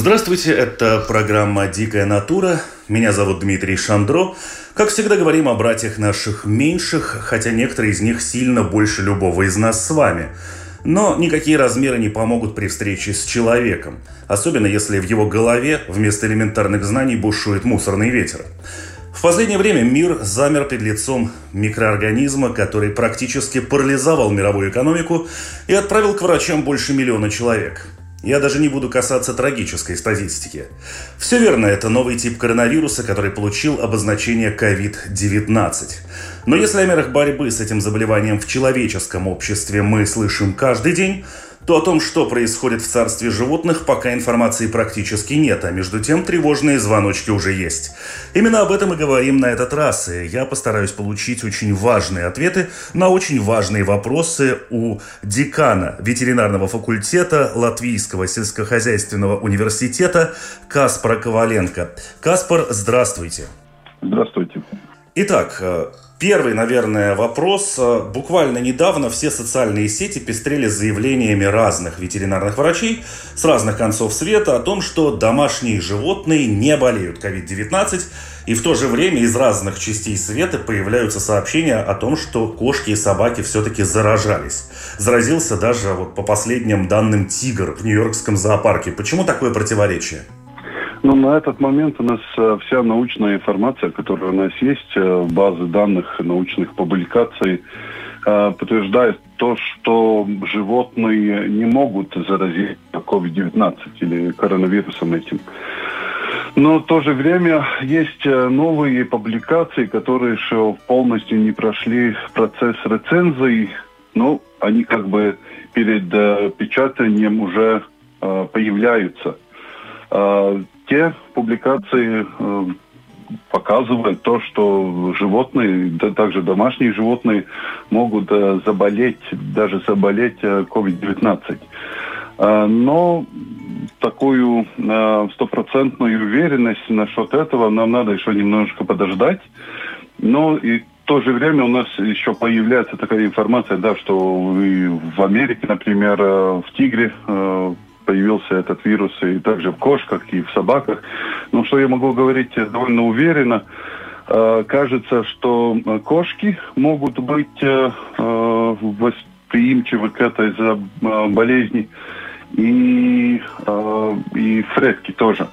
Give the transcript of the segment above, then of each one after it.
Здравствуйте, это программа «Дикая натура». Меня зовут Дмитрий Шандро. Как всегда говорим о братьях наших меньших, хотя некоторые из них сильно больше любого из нас с вами. Но никакие размеры не помогут при встрече с человеком, особенно если в его голове вместо элементарных знаний бушует мусорный ветер. В последнее время мир замер перед лицом микроорганизма, который практически парализовал мировую экономику и отправил к врачам больше миллиона человек – я даже не буду касаться трагической статистики. Все верно, это новый тип коронавируса, который получил обозначение COVID-19. Но если о мерах борьбы с этим заболеванием в человеческом обществе мы слышим каждый день, то о том, что происходит в царстве животных, пока информации практически нет, а между тем тревожные звоночки уже есть. Именно об этом и говорим на этот раз, и я постараюсь получить очень важные ответы на очень важные вопросы у декана ветеринарного факультета Латвийского сельскохозяйственного университета Каспара Коваленко. Каспар, здравствуйте. Здравствуйте. Итак, э, Первый, наверное, вопрос. Буквально недавно все социальные сети пестрели заявлениями разных ветеринарных врачей с разных концов света о том, что домашние животные не болеют COVID-19, и в то же время из разных частей света появляются сообщения о том, что кошки и собаки все-таки заражались. Заразился даже, вот по последним данным, тигр в Нью-Йоркском зоопарке. Почему такое противоречие? Ну, на этот момент у нас э, вся научная информация, которая у нас есть, э, базы данных научных публикаций, э, подтверждает то, что животные не могут заразить COVID-19 или коронавирусом этим. Но в то же время есть новые публикации, которые еще полностью не прошли процесс рецензии, но они как бы перед печатанием уже появляются те публикации э, показывают то, что животные, да, также домашние животные, могут э, заболеть, даже заболеть э, COVID-19. Э, но такую стопроцентную уверенность насчет этого нам надо еще немножко подождать. Но и в то же время у нас еще появляется такая информация, да, что в Америке, например, в Тигре появился этот вирус и также в кошках, и в собаках. Но что я могу говорить довольно уверенно, э, кажется, что э, кошки могут быть э, восприимчивы к этой болезни, и, и фредки тоже.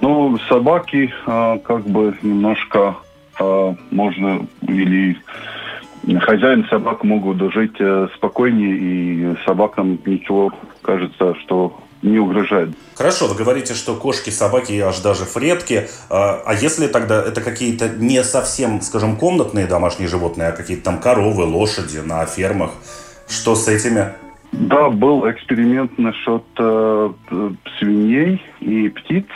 Но собаки как бы немножко можно или хозяин собак могут жить спокойнее, и собакам ничего кажется, что не угрожает. Хорошо, вы говорите, что кошки, собаки, аж даже фредки. А, а если тогда это какие-то не совсем, скажем, комнатные домашние животные, а какие-то там коровы, лошади на фермах? Что с этими? Да, был эксперимент насчет э, свиней и птиц.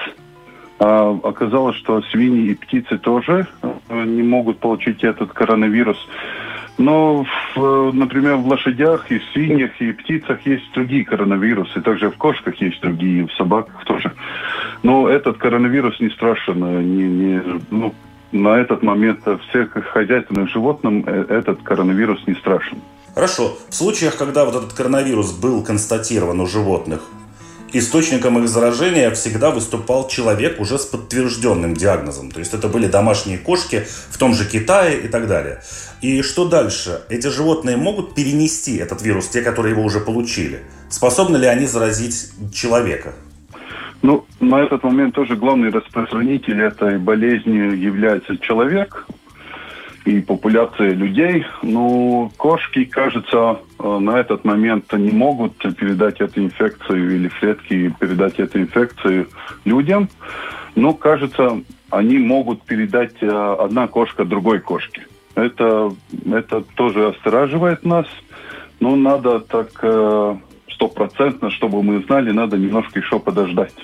А, оказалось, что свиньи и птицы тоже э, не могут получить этот коронавирус. Но, в, например, в лошадях и свиньях и птицах есть другие коронавирусы. Также в кошках есть другие, в собаках тоже. Но этот коронавирус не страшен. Не, не, ну, на этот момент всех хозяйственных животным э, этот коронавирус не страшен. Хорошо. В случаях, когда вот этот коронавирус был констатирован у животных, источником их заражения всегда выступал человек уже с подтвержденным диагнозом. То есть это были домашние кошки в том же Китае и так далее. И что дальше? Эти животные могут перенести этот вирус, те, которые его уже получили? Способны ли они заразить человека? Ну, на этот момент тоже главный распространитель этой болезни является человек и популяция людей. Но кошки, кажется, э, на этот момент не могут передать эту инфекцию или клетки передать эту инфекцию людям. Но, кажется, они могут передать э, одна кошка другой кошке. Это, это тоже остораживает нас. Но надо так э, стопроцентно, чтобы мы знали, надо немножко еще подождать.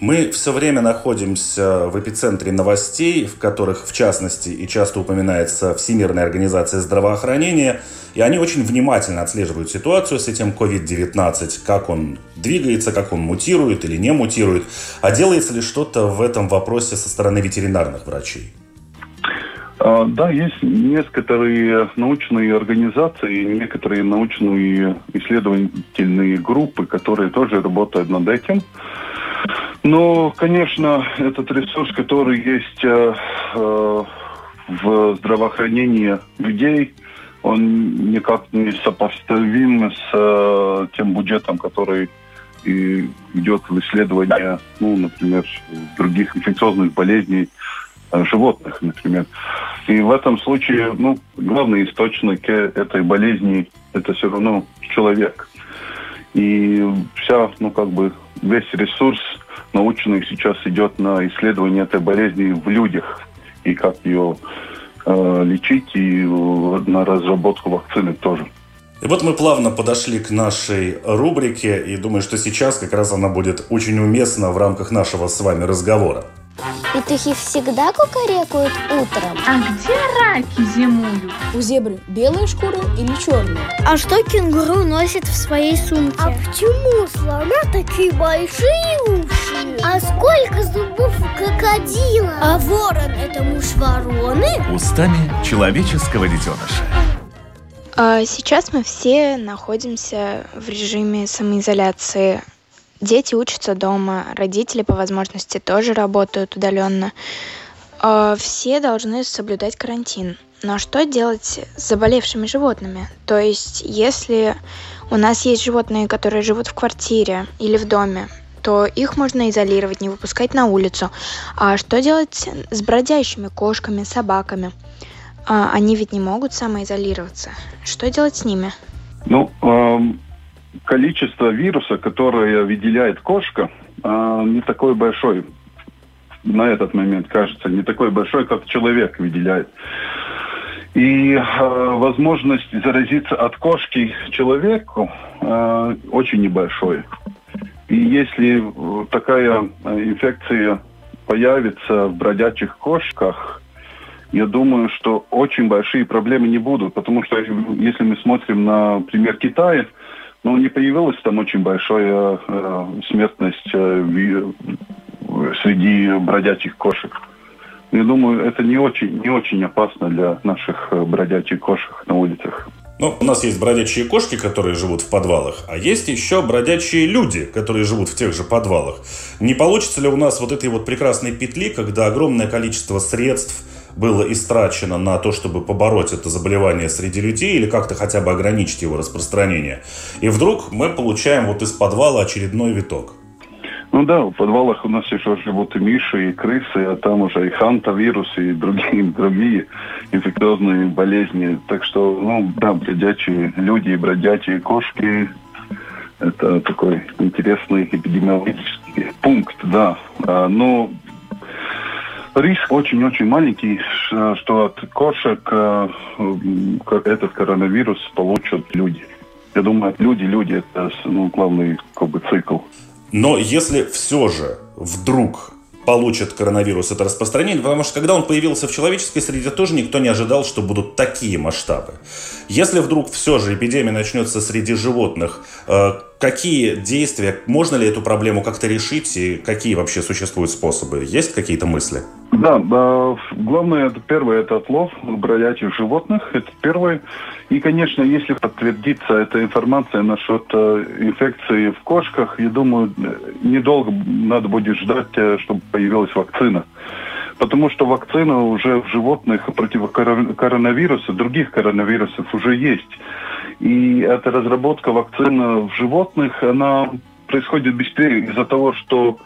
Мы все время находимся в эпицентре новостей, в которых, в частности, и часто упоминается Всемирная организация здравоохранения, и они очень внимательно отслеживают ситуацию с этим COVID-19, как он двигается, как он мутирует или не мутирует, а делается ли что-то в этом вопросе со стороны ветеринарных врачей? А, да, есть некоторые научные организации, некоторые научные исследовательные группы, которые тоже работают над этим. Ну, конечно, этот ресурс, который есть э, э, в здравоохранении людей, он никак не сопоставим с э, тем бюджетом, который и идет в исследование, ну, например, других инфекциозных болезней э, животных, например. И в этом случае, ну, главный источник этой болезни – это все равно человек. И вся, ну, как бы, весь ресурс научный сейчас идет на исследование этой болезни в людях и как ее э, лечить, и на разработку вакцины тоже. И вот мы плавно подошли к нашей рубрике, и думаю, что сейчас как раз она будет очень уместна в рамках нашего с вами разговора. Петухи всегда кукарекают утром. А где раки зимуют? У зебры белая шкура или черная? А что кенгуру носит в своей сумке? А почему слона такие большие уши? А сколько зубов у крокодила? А ворон это муж вороны? Устами человеческого детеныша. А сейчас мы все находимся в режиме самоизоляции Дети учатся дома, родители по возможности тоже работают удаленно. А, все должны соблюдать карантин. Но что делать с заболевшими животными? То есть, если у нас есть животные, которые живут в квартире или в доме, то их можно изолировать, не выпускать на улицу. А что делать с бродящими кошками, собаками? А, они ведь не могут самоизолироваться. Что делать с ними? Ну, эм, количество вируса, которое выделяет кошка, а, не такое большое. На этот момент кажется не такой большой, как человек выделяет. И э, возможность заразиться от кошки человеку э, очень небольшой. И если такая инфекция появится в бродячих кошках, я думаю, что очень большие проблемы не будут. Потому что если мы смотрим на пример Китая, ну, не появилась там очень большая э, смертность э, среди бродячих кошек. Я думаю, это не очень, не очень опасно для наших э, бродячих кошек на улицах. Ну, у нас есть бродячие кошки, которые живут в подвалах, а есть еще бродячие люди, которые живут в тех же подвалах. Не получится ли у нас вот этой вот прекрасной петли, когда огромное количество средств, было истрачено на то, чтобы побороть это заболевание среди людей или как-то хотя бы ограничить его распространение. И вдруг мы получаем вот из подвала очередной виток. Ну да, в подвалах у нас еще живут и миши, и крысы, а там уже и хантавирус, и другие, другие инфекциозные болезни. Так что, ну да, бродячие люди и бродячие кошки – это такой интересный эпидемиологический пункт, да. А, но Риск очень-очень маленький, что от кошек э, этот коронавирус получат люди. Я думаю, люди, люди – это ну, главный как бы, цикл. Но если все же вдруг получит коронавирус это распространение, потому что когда он появился в человеческой среде, тоже никто не ожидал, что будут такие масштабы. Если вдруг все же эпидемия начнется среди животных, э, какие действия, можно ли эту проблему как-то решить и какие вообще существуют способы? Есть какие-то мысли? Да, главное, это первое, это отлов бродячих животных, это первое. И, конечно, если подтвердится эта информация насчет э, инфекции в кошках, я думаю, недолго надо будет ждать, э, чтобы появилась вакцина. Потому что вакцина уже в животных против коронавируса, других коронавирусов уже есть. И эта разработка вакцины в животных, она происходит быстрее из-за того, что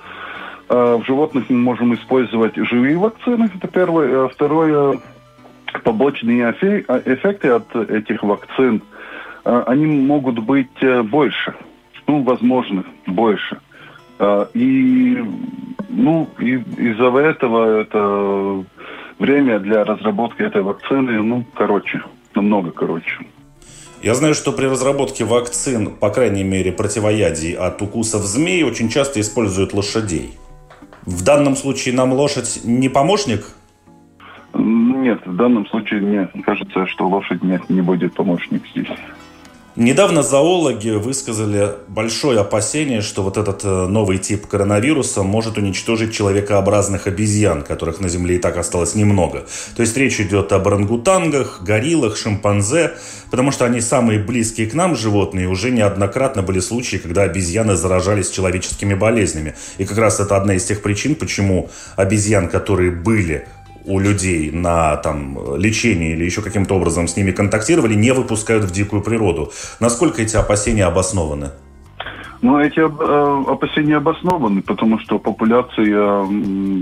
э, в животных мы можем использовать живые вакцины, это первое. А второе, побочные эффекты от этих вакцин, э, они могут быть э, больше. Ну, возможно, больше. Э, и, ну, из-за этого это время для разработки этой вакцины, ну, короче, намного короче. Я знаю, что при разработке вакцин, по крайней мере, противоядий от укусов змей, очень часто используют лошадей. В данном случае нам лошадь не помощник? Нет, в данном случае мне кажется, что лошадь нет, не будет помощник здесь. Недавно зоологи высказали большое опасение, что вот этот э, новый тип коронавируса может уничтожить человекообразных обезьян, которых на Земле и так осталось немного. То есть речь идет об орангутангах, гориллах, шимпанзе, потому что они самые близкие к нам животные. Уже неоднократно были случаи, когда обезьяны заражались человеческими болезнями. И как раз это одна из тех причин, почему обезьян, которые были у людей на там, лечение или еще каким-то образом с ними контактировали, не выпускают в дикую природу. Насколько эти опасения обоснованы? Ну, эти э, опасения обоснованы, потому что популяция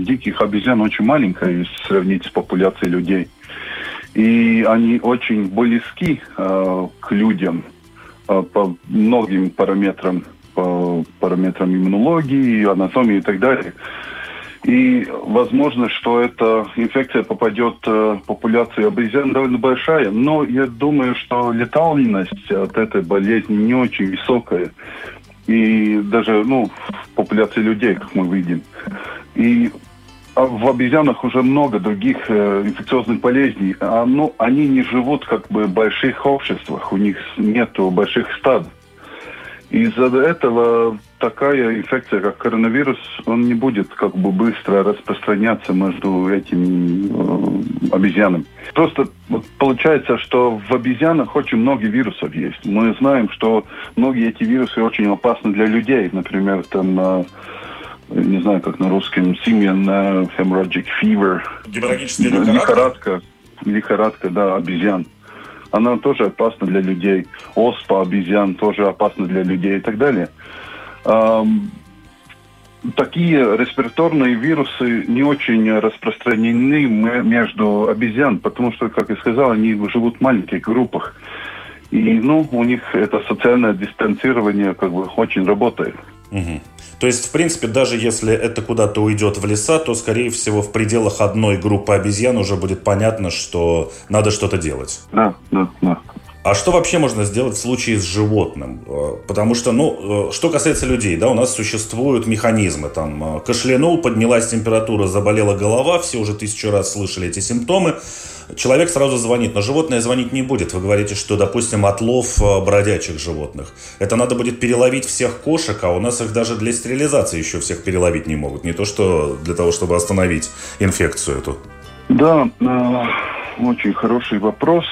диких обезьян очень маленькая, если сравнить с популяцией людей. И они очень близки э, к людям э, по многим параметрам, по параметрам иммунологии, анатомии и так далее. И возможно, что эта инфекция попадет э, в популяцию обезьян довольно большая, но я думаю, что летальность от этой болезни не очень высокая. И даже ну, в популяции людей, как мы видим. И а в обезьянах уже много других э, инфекциозных болезней. А, ну, они не живут как бы в больших обществах, у них нет больших стад. Из-за этого такая инфекция, как коронавирус, он не будет как бы быстро распространяться между этими э, обезьянами. Просто вот, получается, что в обезьянах очень много вирусов есть. Мы знаем, что многие эти вирусы очень опасны для людей. Например, там, э, не знаю, как на русском, семьян э, hemorrhagic fever. Геморрагическая лихорадка? Лихорадка, лихорадка, да, обезьян она тоже опасна для людей. Оспа обезьян тоже опасна для людей и так далее. Такие респираторные вирусы не очень распространены между обезьян, потому что, как я сказал, они живут в маленьких группах. И, ну, у них это социальное дистанцирование как бы очень работает. Угу. То есть, в принципе, даже если это куда-то уйдет в леса, то, скорее всего, в пределах одной группы обезьян уже будет понятно, что надо что-то делать. Да, да, да. А что вообще можно сделать в случае с животным? Э, потому что, ну, э, что касается людей, да, у нас существуют механизмы. Там э, кашлянул, поднялась температура, заболела голова, все уже тысячу раз слышали эти симптомы. Человек сразу звонит, но животное звонить не будет. Вы говорите, что, допустим, отлов бродячих животных. Это надо будет переловить всех кошек, а у нас их даже для стерилизации еще всех переловить не могут. Не то, что для того, чтобы остановить инфекцию эту. Да, очень хороший вопрос.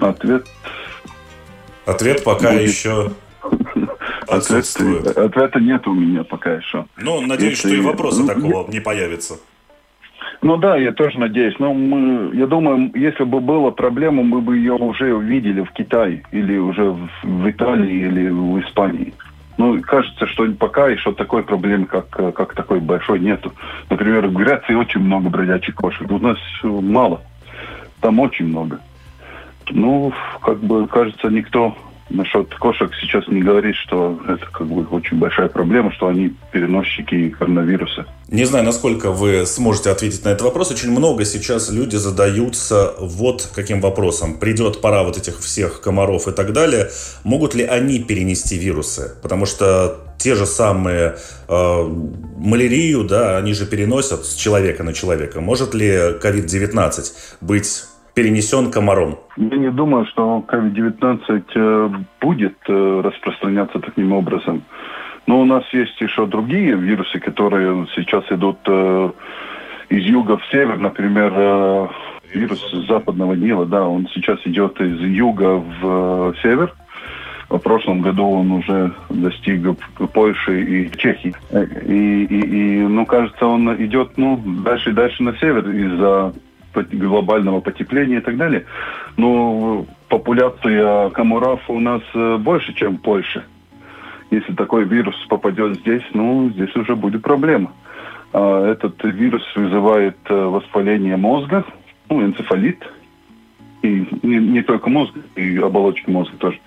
Ответ... Ответ пока будет... еще отсутствует. Ответ, ответа нет у меня пока еще. Ну, надеюсь, Если... что и вопроса ну, такого не появится. Ну да, я тоже надеюсь. Но мы, я думаю, если бы была проблема, мы бы ее уже увидели в Китае или уже в, в Италии или в Испании. Ну, кажется, что пока еще такой проблемы, как, как такой большой, нету. Например, в Греции очень много бродячих кошек. У нас мало. Там очень много. Ну, как бы, кажется, никто насчет кошек сейчас не говорит, что это как бы очень большая проблема, что они переносчики коронавируса. Не знаю, насколько вы сможете ответить на этот вопрос. Очень много сейчас люди задаются вот каким вопросом. Придет пора вот этих всех комаров и так далее. Могут ли они перенести вирусы? Потому что те же самые э, малярию, да, они же переносят с человека на человека. Может ли COVID-19 быть перенесен комаром? Я не думаю, что COVID-19 э, будет э, распространяться таким образом. Но у нас есть еще другие вирусы, которые сейчас идут э, из юга в север. Например, вирус западного Нила, да, он сейчас идет из юга в север. В прошлом году он уже достиг Польши и Чехии. И, и, и ну, кажется, он идет ну, дальше и дальше на север из-за глобального потепления и так далее. Но популяция комаров у нас э, больше, чем в Польше. Если такой вирус попадет здесь, ну, здесь уже будет проблема. А этот вирус вызывает э, воспаление мозга, ну, энцефалит, и не, не только мозг, и оболочки мозга тоже.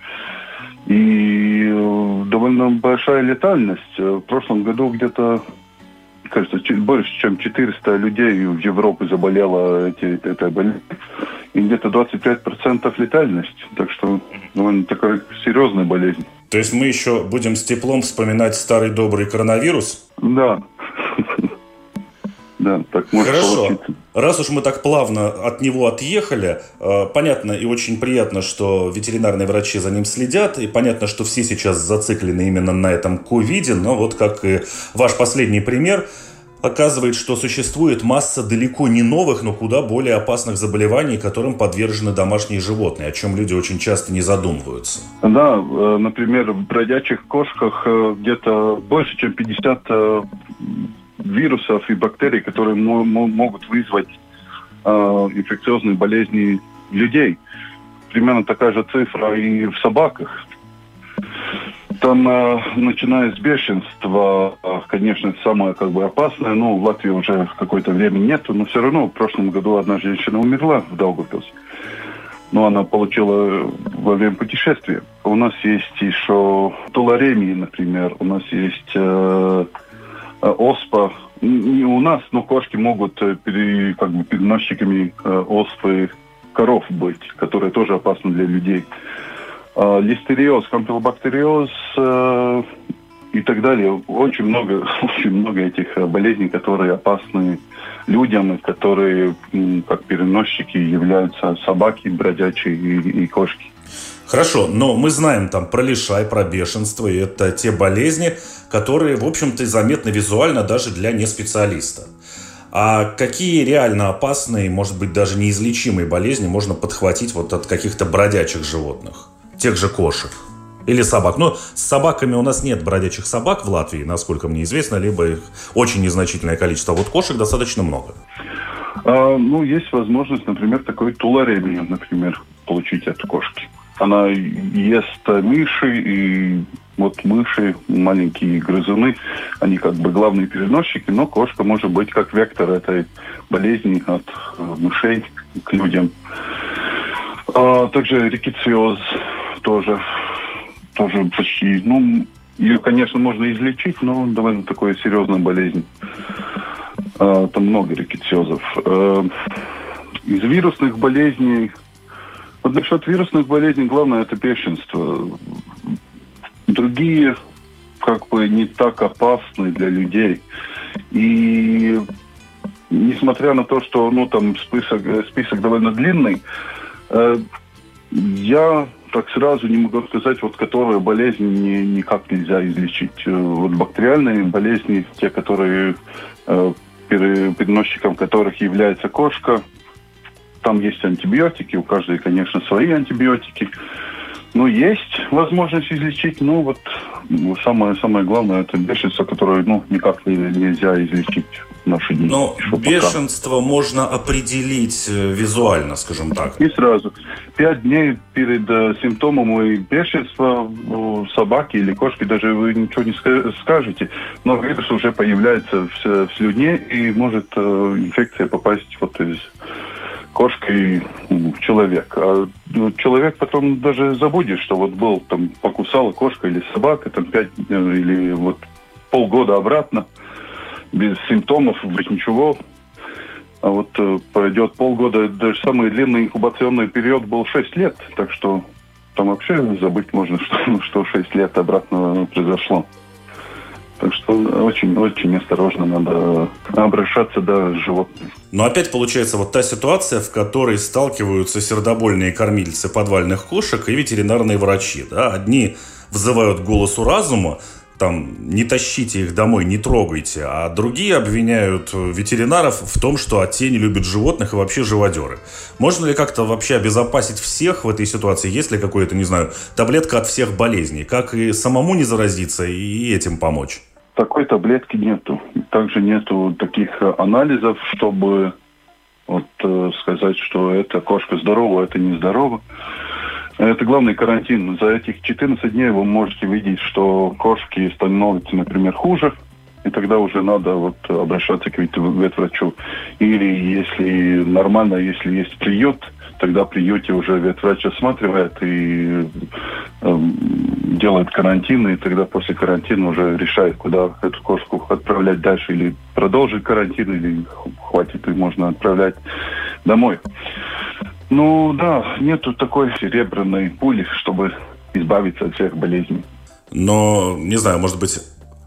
И э, довольно большая летальность. В прошлом году где-то кажется, чуть больше, чем 400 людей в Европе заболело эти, этой болезнью. и где-то 25% летальность. Так что довольно такая серьезная болезнь. То есть мы еще будем с теплом вспоминать старый добрый коронавирус? Да. Да, так может Хорошо. получиться. Раз уж мы так плавно от него отъехали, э, понятно и очень приятно, что ветеринарные врачи за ним следят, и понятно, что все сейчас зациклены именно на этом ковиде, но вот как и ваш последний пример, оказывает, что существует масса далеко не новых, но куда более опасных заболеваний, которым подвержены домашние животные, о чем люди очень часто не задумываются. Да, э, например, в бродячих кошках э, где-то больше, чем 50 э, вирусов и бактерий, которые могут вызвать инфекциозные болезни людей. Примерно такая же цифра и в собаках. Там, начиная с бешенства, конечно, самое как бы опасное. Ну, в Латвии уже какое-то время нету, но все равно в прошлом году одна женщина умерла в Даугавпилсе. Но она получила во время путешествия. У нас есть еще туларемии, например. У нас есть э, оспа. Не у нас, но кошки могут пере, как бы переносчиками э, оспы коров быть, которые тоже опасны для людей. Э, листериоз, кампилобактериоз э, и так далее. Очень много, очень много этих болезней, которые опасны людям, которые как переносчики являются собаки бродячие и, и кошки. Хорошо, но мы знаем там про лишай, про бешенство, и это те болезни, которые, в общем-то, заметны визуально даже для неспециалиста. А какие реально опасные, может быть, даже неизлечимые болезни можно подхватить вот от каких-то бродячих животных? Тех же кошек или собак. Но с собаками у нас нет бродячих собак в Латвии, насколько мне известно, либо их очень незначительное количество. А вот кошек достаточно много. А, ну, есть возможность, например, такой туларемию, например, получить от кошки. Она ест мыши, и вот мыши, маленькие грызуны, они как бы главные переносчики, но кошка может быть как вектор этой болезни от э, мышей к людям. А, также рикетиоз тоже, тоже почти, ну, ее, конечно, можно излечить, но довольно такая серьезная болезнь. А, там много рикетиозов. А, из вирусных болезней насчет вирусных болезней главное это бешенство. Другие как бы не так опасны для людей. И несмотря на то, что ну там список, список довольно длинный, э, я так сразу не могу сказать, вот которые болезни не, никак нельзя излечить. Э, вот бактериальные болезни, те, которые э, переносчиком которых является кошка, там есть антибиотики, у каждой, конечно, свои антибиотики. Но есть возможность излечить, ну вот самое, самое главное это бешенство, которое ну, никак нельзя излечить в наши дни. Но бешенство пока. можно определить э, визуально, скажем так. И сразу. Пять дней перед э, симптомом и бешенства у собаки или кошки даже вы ничего не скажете, но вирус уже появляется в, в слюне и может э, инфекция попасть вот из кошкой человек. А ну, человек потом даже забудет, что вот был там покусала кошка или собака, там пять э, или вот полгода обратно, без симптомов, без ничего. А вот э, пройдет полгода, даже самый длинный инкубационный период был 6 лет, так что там вообще забыть можно, что, что 6 лет обратно произошло. Так что очень-очень осторожно надо обращаться до животных. Но опять получается вот та ситуация, в которой сталкиваются сердобольные кормильцы подвальных кошек и ветеринарные врачи. Да? Одни взывают голосу разума, там, не тащите их домой, не трогайте, а другие обвиняют ветеринаров в том, что те не любят животных и вообще живодеры. Можно ли как-то вообще обезопасить всех в этой ситуации? Есть ли какое-то, не знаю, таблетка от всех болезней? Как и самому не заразиться и этим помочь? Такой таблетки нету. Также нету таких э, анализов, чтобы вот, э, сказать, что эта кошка здорова, а это нездорова. Это главный карантин. За этих 14 дней вы можете видеть, что кошки становятся, например, хуже, и тогда уже надо вот обращаться к ветврачу. Или если нормально, если есть приют, тогда приюте уже ветврач осматривает и э, делает карантин, и тогда после карантина уже решает, куда эту кошку отправлять дальше, или продолжить карантин, или хватит, и можно отправлять домой. Ну да, нету такой серебряной пули, чтобы избавиться от всех болезней. Но, не знаю, может быть,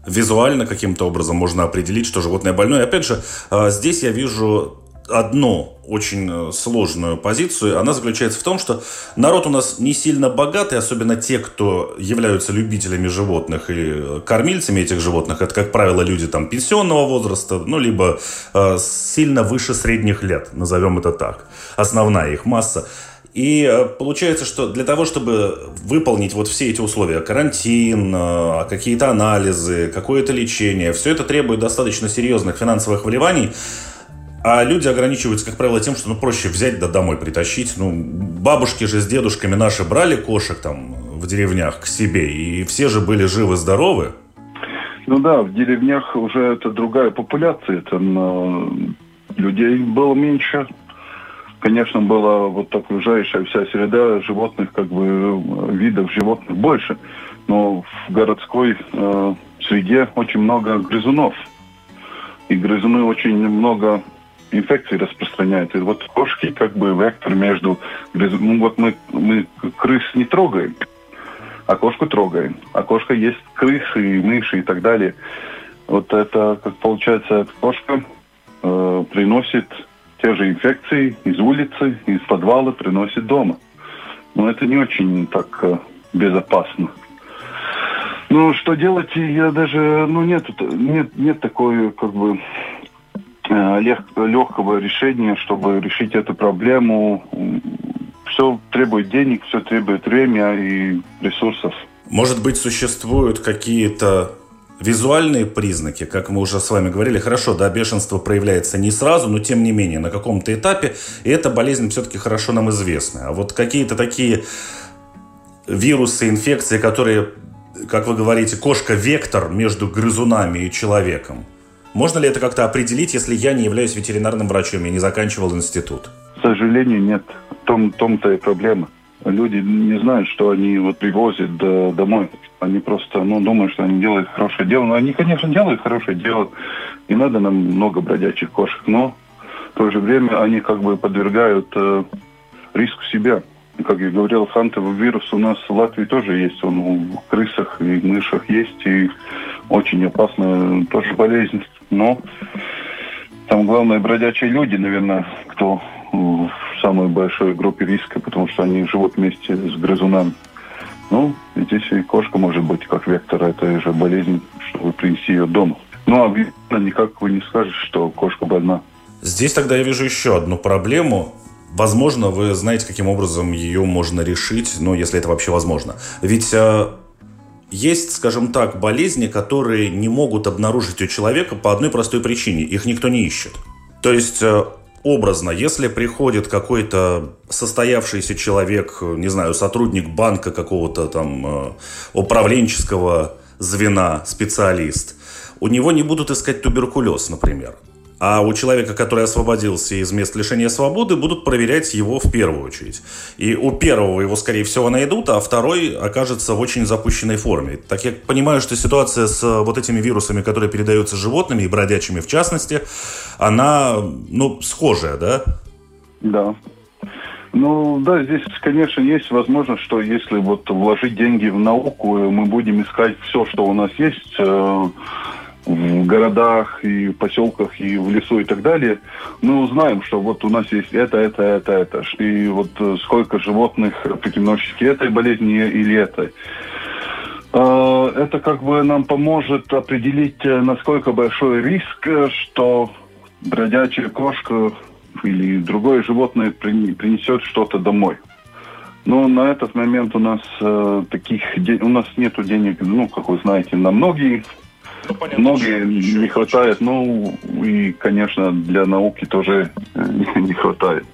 визуально каким-то образом можно определить, что животное больное. Опять же, а, здесь я вижу одну очень э, сложную позицию. Она заключается в том, что народ у нас не сильно богатый, особенно те, кто являются любителями животных и э, кормильцами этих животных. Это, как правило, люди там пенсионного возраста, ну, либо э, сильно выше средних лет, назовем это так. Основная их масса. И э, получается, что для того, чтобы выполнить вот все эти условия, карантин, какие-то анализы, какое-то лечение, все это требует достаточно серьезных финансовых вливаний. А люди ограничиваются, как правило, тем, что ну, проще взять да домой притащить. Ну, бабушки же с дедушками наши брали кошек там в деревнях к себе, и все же были живы-здоровы. Ну да, в деревнях уже это другая популяция, там людей было меньше. Конечно, была вот окружающая вся среда животных, как бы видов животных больше. Но в городской э, среде очень много грызунов. И грызуны очень много инфекции распространяются. Вот кошки как бы вектор между... Ну вот мы, мы крыс не трогаем, а кошку трогаем. А кошка есть крысы, мыши и так далее. Вот это, как получается, кошка э, приносит те же инфекции из улицы, из подвала, приносит дома. Но это не очень так э, безопасно. Ну, что делать, я даже, ну, нет, нет, нет такой, как бы, Э, легкого решения, чтобы решить эту проблему. Все требует денег, все требует время и ресурсов. Может быть, существуют какие-то визуальные признаки, как мы уже с вами говорили, хорошо, да, бешенство проявляется не сразу, но тем не менее на каком-то этапе, и эта болезнь все-таки хорошо нам известна. А вот какие-то такие вирусы, инфекции, которые, как вы говорите, кошка-вектор между грызунами и человеком, можно ли это как-то определить, если я не являюсь ветеринарным врачом, я не заканчивал институт? К сожалению, нет. В том, том-то и проблема. Люди не знают, что они вот привозят до, домой. Они просто ну, думают, что они делают хорошее дело. Но они, конечно, делают хорошее дело. Не надо нам много бродячих кошек. Но в то же время они как бы подвергают э, риску себя. Как я говорил, хантовый вирус у нас в Латвии тоже есть. Он в крысах и мышах есть. И очень опасная тоже болезнь. Но там главное бродячие люди, наверное, кто в самой большой группе риска, потому что они живут вместе с грызунами. Ну, здесь и кошка может быть как вектор этой же болезни, чтобы принести ее дома. Ну, а никак вы не скажете, что кошка больна. Здесь тогда я вижу еще одну проблему. Возможно, вы знаете, каким образом ее можно решить, ну, если это вообще возможно. Ведь э, есть, скажем так, болезни, которые не могут обнаружить у человека по одной простой причине. Их никто не ищет. То есть, э, образно, если приходит какой-то состоявшийся человек, не знаю, сотрудник банка какого-то там э, управленческого звена, специалист, у него не будут искать туберкулез, например. А у человека, который освободился из мест лишения свободы, будут проверять его в первую очередь. И у первого его, скорее всего, найдут, а второй окажется в очень запущенной форме. Так я понимаю, что ситуация с вот этими вирусами, которые передаются животными и бродячими в частности, она, ну, схожая, да? Да. Ну да, здесь, конечно, есть возможность, что если вот вложить деньги в науку, мы будем искать все, что у нас есть, э, в городах и поселках и в лесу и так далее, мы узнаем, что вот у нас есть это, это, это, это. И вот э, сколько животных переносчики этой болезни или этой. А, это как бы нам поможет определить, э, насколько большой риск, э, что бродячая кошка или другое животное принесет что-то домой. Но на этот момент у нас таких у нас нету денег, ну, как вы знаете, на многие ну, понятно, Многие не хватает, ну и, конечно, для науки тоже э, не хватает.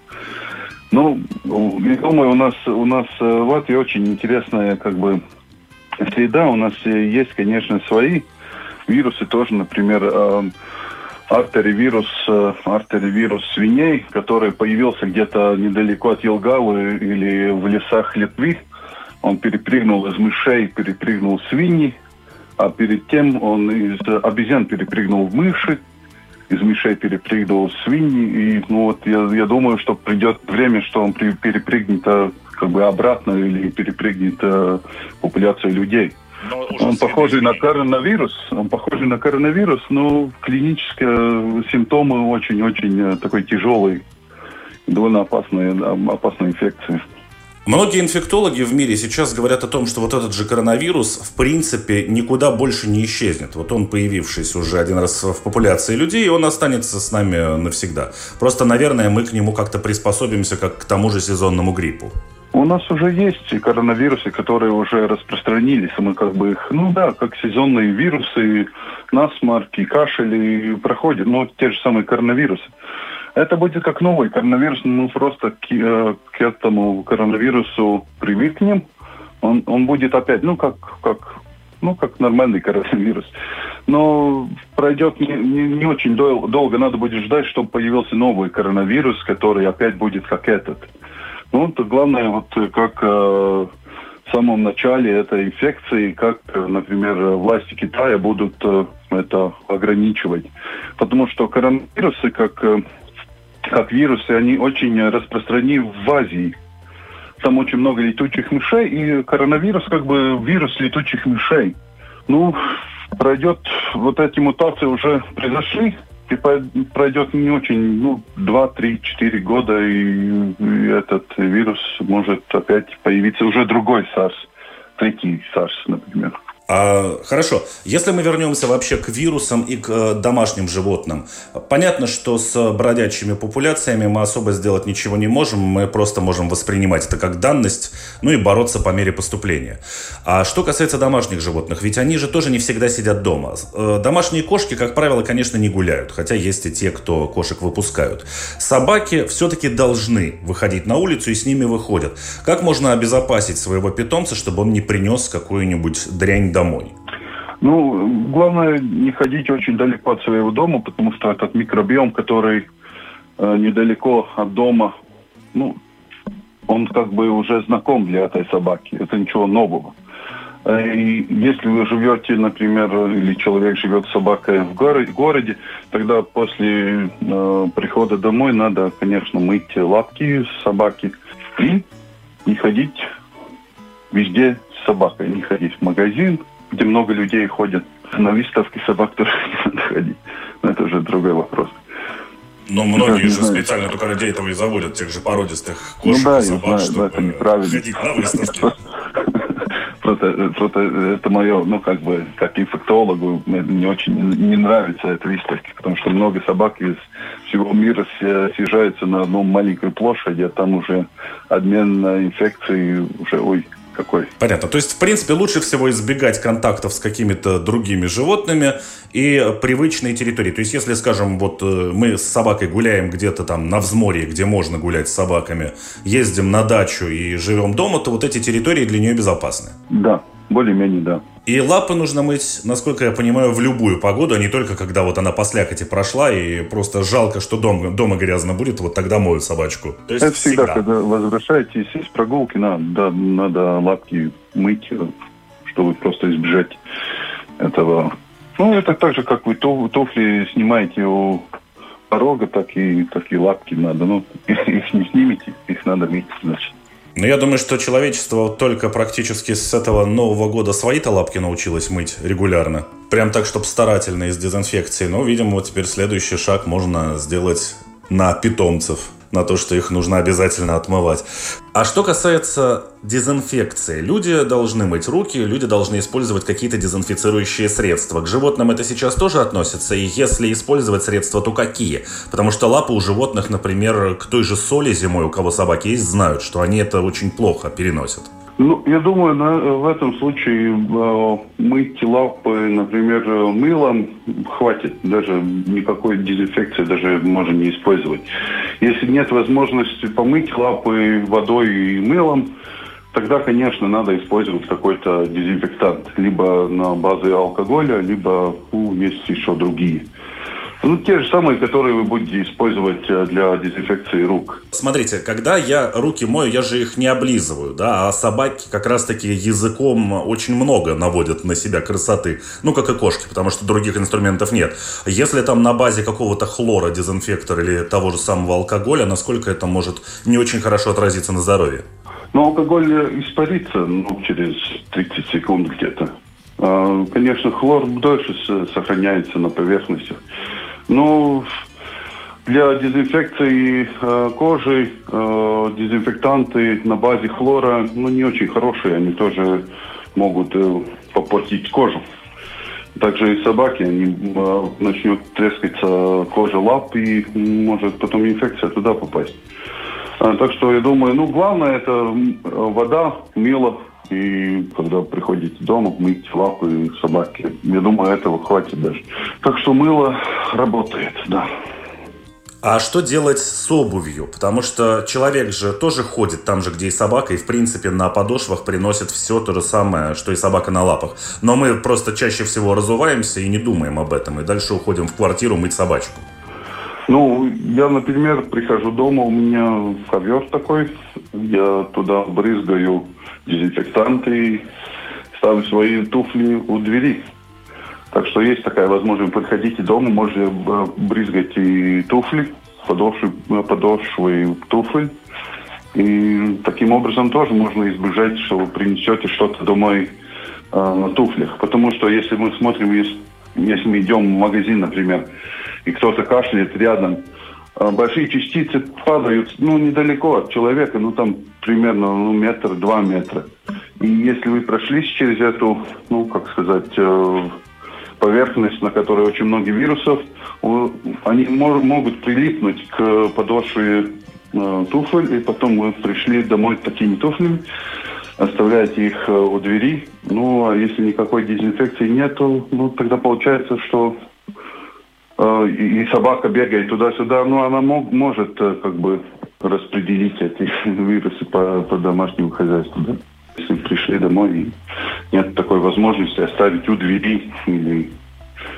Ну, я думаю, у нас у нас э, в Латвии очень интересная как бы среда. У нас есть, конечно, свои вирусы тоже, например, э, артеривирус, артеривирус свиней, который появился где-то недалеко от Елгавы или в лесах Литвы. Он перепрыгнул из мышей, перепрыгнул свиньи, а перед тем он из обезьян перепрыгнул в мыши, из мышей перепрыгивал свиньи. И ну, вот я, я думаю, что придет время, что он перепрыгнет как бы обратно или перепрыгнет э, популяцию людей. Он похожий на коронавирус, он похожий на коронавирус, но клинические симптомы очень-очень такой тяжелый, довольно опасная, опасная инфекция. Многие инфектологи в мире сейчас говорят о том, что вот этот же коронавирус в принципе никуда больше не исчезнет. Вот он, появившийся уже один раз в популяции людей, он останется с нами навсегда. Просто, наверное, мы к нему как-то приспособимся, как к тому же сезонному гриппу. У нас уже есть коронавирусы, которые уже распространились. Мы как бы их, ну да, как сезонные вирусы, насморки, кашель проходят. Ну, те же самые коронавирусы. Это будет как новый коронавирус, мы просто к, э, к этому коронавирусу привыкнем. Он, он будет опять, ну, как, как, ну, как нормальный коронавирус. Но пройдет не, не, не очень дол- долго, надо будет ждать, чтобы появился новый коронавирус, который опять будет как этот. Ну, то главное, вот как э, в самом начале этой инфекции, как, например, власти Китая будут э, это ограничивать. Потому что коронавирусы, как э, как вирусы, они очень распространены в Азии. Там очень много летучих мышей, и коронавирус как бы вирус летучих мышей. Ну, пройдет, вот эти мутации уже произошли, и пройдет не очень, ну, 2, 3, 4 года, и, и этот вирус может опять появиться уже другой SARS, третий SARS, например. А, хорошо, если мы вернемся вообще к вирусам и к э, домашним животным, понятно, что с бродячими популяциями мы особо сделать ничего не можем, мы просто можем воспринимать это как данность, ну и бороться по мере поступления. А что касается домашних животных, ведь они же тоже не всегда сидят дома. Э, домашние кошки, как правило, конечно, не гуляют, хотя есть и те, кто кошек выпускают. Собаки все-таки должны выходить на улицу и с ними выходят. Как можно обезопасить своего питомца, чтобы он не принес какую-нибудь дрянь домой? Ну, главное не ходить очень далеко от своего дома, потому что этот микробиом, который э, недалеко от дома, ну, он как бы уже знаком для этой собаки. Это ничего нового. Э, и если вы живете, например, или человек живет с собакой в городе, тогда после э, прихода домой надо, конечно, мыть лапки собаки и не ходить везде с собакой, не ходить в магазин, где много людей ходят. На выставке собак тоже не надо ходить. Но это уже другой вопрос. Но многие же знаю. специально только ради этого и заводят тех же породистых ну кошек ну, да, и собак, знаю, чтобы это неправильно. ходить на выставки. Просто, просто это мое, ну, как бы, как инфектологу, мне не очень не нравится эта выставка, потому что много собак из всего мира съезжаются на одну маленькую площадь, а там уже обмен инфекцией уже, ой, какой. Понятно. То есть, в принципе, лучше всего избегать контактов с какими-то другими животными и привычные территории. То есть, если, скажем, вот э, мы с собакой гуляем где-то там на взморье, где можно гулять с собаками, ездим на дачу и живем дома, то вот эти территории для нее безопасны. Да, более-менее, да. И лапы нужно мыть, насколько я понимаю, в любую погоду, а не только когда вот она по слякоти прошла, и просто жалко, что дом, дома грязно будет, вот тогда моют собачку. То есть Это всегда, всегда, когда возвращаетесь из прогулки, надо, надо лапки мыть, чтобы просто избежать этого. Ну, это так же, как вы туфли снимаете у порога, так и, так и лапки надо. Ну, их не снимете, их надо мыть, значит. Но я думаю, что человечество только практически с этого Нового года свои-то лапки научилось мыть регулярно. Прям так, чтобы старательно, из дезинфекции. Но, видимо, вот теперь следующий шаг можно сделать на питомцев на то, что их нужно обязательно отмывать. А что касается дезинфекции, люди должны мыть руки, люди должны использовать какие-то дезинфицирующие средства. К животным это сейчас тоже относится, и если использовать средства, то какие? Потому что лапы у животных, например, к той же соли зимой, у кого собаки есть, знают, что они это очень плохо переносят. Ну, я думаю, на, в этом случае э, мыть лапы, например, мылом хватит. Даже никакой дезинфекции даже можно не использовать. Если нет возможности помыть лапы водой и мылом, тогда, конечно, надо использовать какой-то дезинфектант. Либо на базе алкоголя, либо ну, есть еще другие. Ну, те же самые, которые вы будете использовать э, для дезинфекции рук. Смотрите, когда я руки мою, я же их не облизываю, да, а собаки как раз-таки языком очень много наводят на себя красоты. Ну, как и кошки, потому что других инструментов нет. Если там на базе какого-то хлора дезинфектора или того же самого алкоголя, насколько это может не очень хорошо отразиться на здоровье? Ну, алкоголь испарится ну, через 30 секунд где-то. А, конечно, хлор дольше сохраняется на поверхности. Ну, для дезинфекции э, кожи э, дезинфектанты на базе хлора ну, не очень хорошие. Они тоже могут э, попортить кожу. Также и собаки, они э, начнет трескаться кожа лап и может потом инфекция туда попасть. А, так что я думаю, ну главное это вода, мыло, и когда приходите дома, мыть лапы собаки. Я думаю, этого хватит даже. Так что мыло работает, да. А что делать с обувью? Потому что человек же тоже ходит там же, где и собака, и в принципе на подошвах приносит все то же самое, что и собака на лапах. Но мы просто чаще всего разуваемся и не думаем об этом, и дальше уходим в квартиру мыть собачку. Ну, я, например, прихожу дома, у меня ковер такой, я туда брызгаю дезинфектанты, ставлю свои туфли у двери. Так что есть такая возможность. Подходите дома, можете э, брызгать и туфли, подошвы, э, подошвы туфель. И таким образом тоже можно избежать, что вы принесете что-то домой э, на туфлях. Потому что если мы смотрим, если, если мы идем в магазин, например, и кто-то кашляет рядом, большие частицы падают ну, недалеко от человека, ну там примерно ну, метр, два метра. И если вы прошлись через эту, ну, как сказать, э, поверхность, на которой очень много вирусов, они могут прилипнуть к подошве э, туфель, и потом вы пришли домой такими туфлями, оставляете их э, у двери. Ну, а если никакой дезинфекции нету, ну, тогда получается, что и собака бегает туда-сюда, ну, она мог, может как бы распределить эти вирусы по, по домашнему хозяйству, да? Если пришли домой и нет такой возможности оставить у двери или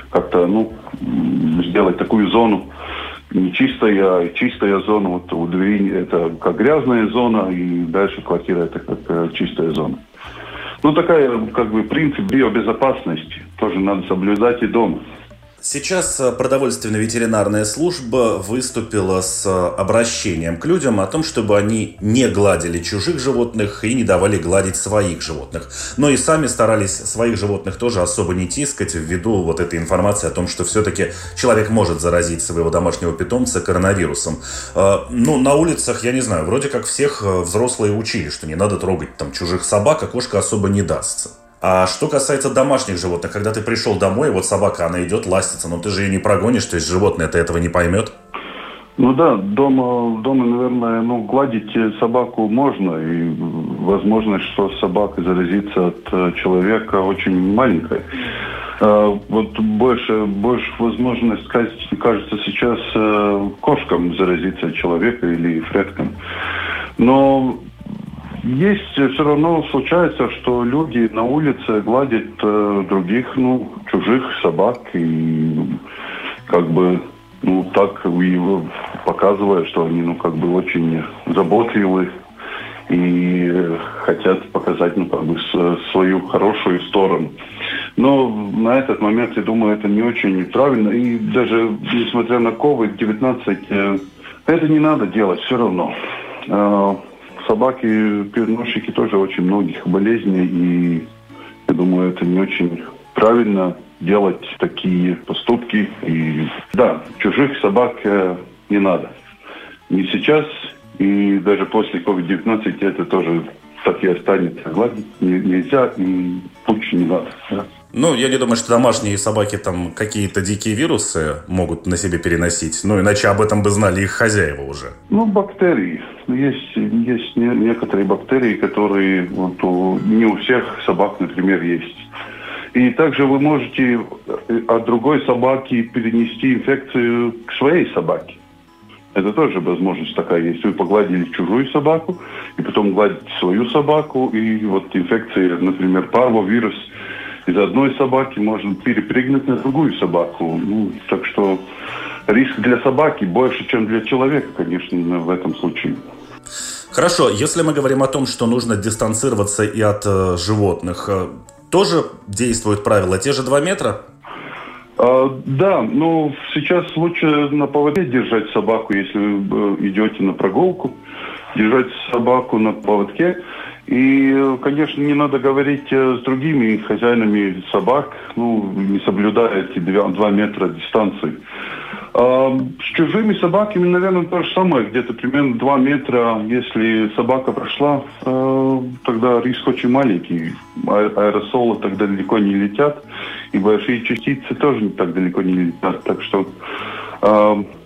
как-то, ну, сделать такую зону, не чистая, а чистая зона, вот у двери это как грязная зона, и дальше квартира это как э, чистая зона. Ну, такая, как бы, принцип биобезопасности тоже надо соблюдать и дома. Сейчас э, продовольственно-ветеринарная служба выступила с э, обращением к людям о том, чтобы они не гладили чужих животных и не давали гладить своих животных. Но и сами старались своих животных тоже особо не тискать ввиду вот этой информации о том, что все-таки человек может заразить своего домашнего питомца коронавирусом. Э, ну, на улицах, я не знаю, вроде как всех взрослые учили, что не надо трогать там чужих собак, а кошка особо не дастся. А что касается домашних животных, когда ты пришел домой, вот собака, она идет, ластится, но ты же ее не прогонишь, то есть животное это этого не поймет? Ну да, дома, дома, наверное, ну, гладить собаку можно, и возможность, что собака заразится от э, человека, очень маленькая. А, вот больше, больше возможность, кажется, сейчас э, кошкам заразиться от человека или фреткам. Но есть все равно случается, что люди на улице гладят э, других, ну, чужих собак и как бы ну так и показывая, что они ну как бы очень заботливы и хотят показать ну как бы свою хорошую сторону. Но на этот момент, я думаю, это не очень правильно. И даже несмотря на COVID-19, э, это не надо делать все равно. Собаки, переносчики тоже очень многих болезней, и я думаю, это не очень правильно делать такие поступки. И да, чужих собак э, не надо. Не сейчас, и даже после COVID-19 это тоже так и останется. Гладить нельзя, и лучше не надо. Да. Ну, я не думаю, что домашние собаки там какие-то дикие вирусы могут на себе переносить. Ну, иначе об этом бы знали их хозяева уже. Ну, бактерии. Есть, есть некоторые бактерии, которые вот, у, не у всех собак, например, есть. И также вы можете от другой собаки перенести инфекцию к своей собаке. Это тоже возможность такая есть. Вы погладили чужую собаку, и потом гладите свою собаку, и вот инфекция, например, парвовирус – из одной собаки можно перепрыгнуть на другую собаку. Ну, так что риск для собаки больше, чем для человека, конечно, в этом случае. Хорошо, если мы говорим о том, что нужно дистанцироваться и от э, животных, э, тоже действуют правила те же два метра? А, да, но сейчас лучше на поводке держать собаку, если вы э, идете на прогулку, держать собаку на поводке. И, конечно, не надо говорить э, с другими хозяинами собак, ну, не соблюдая эти два метра дистанции. А, с чужими собаками, наверное, то же самое. Где-то примерно 2 метра, если собака прошла, а, тогда риск очень маленький. А, аэросолы тогда далеко не летят, и большие частицы тоже так далеко не летят. Так что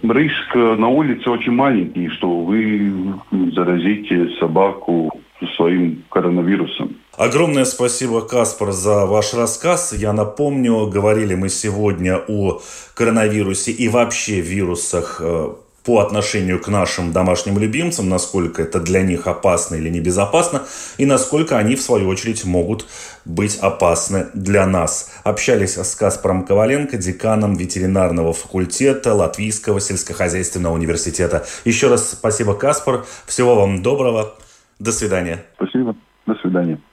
риск на улице очень маленький, что вы заразите собаку своим коронавирусом. Огромное спасибо, Каспар, за ваш рассказ. Я напомню, говорили мы сегодня о коронавирусе и вообще вирусах э, по отношению к нашим домашним любимцам, насколько это для них опасно или небезопасно, и насколько они, в свою очередь, могут быть опасны для нас. Общались с Каспаром Коваленко, деканом ветеринарного факультета Латвийского сельскохозяйственного университета. Еще раз спасибо, Каспар. Всего вам доброго. До свидания. Спасибо. До свидания.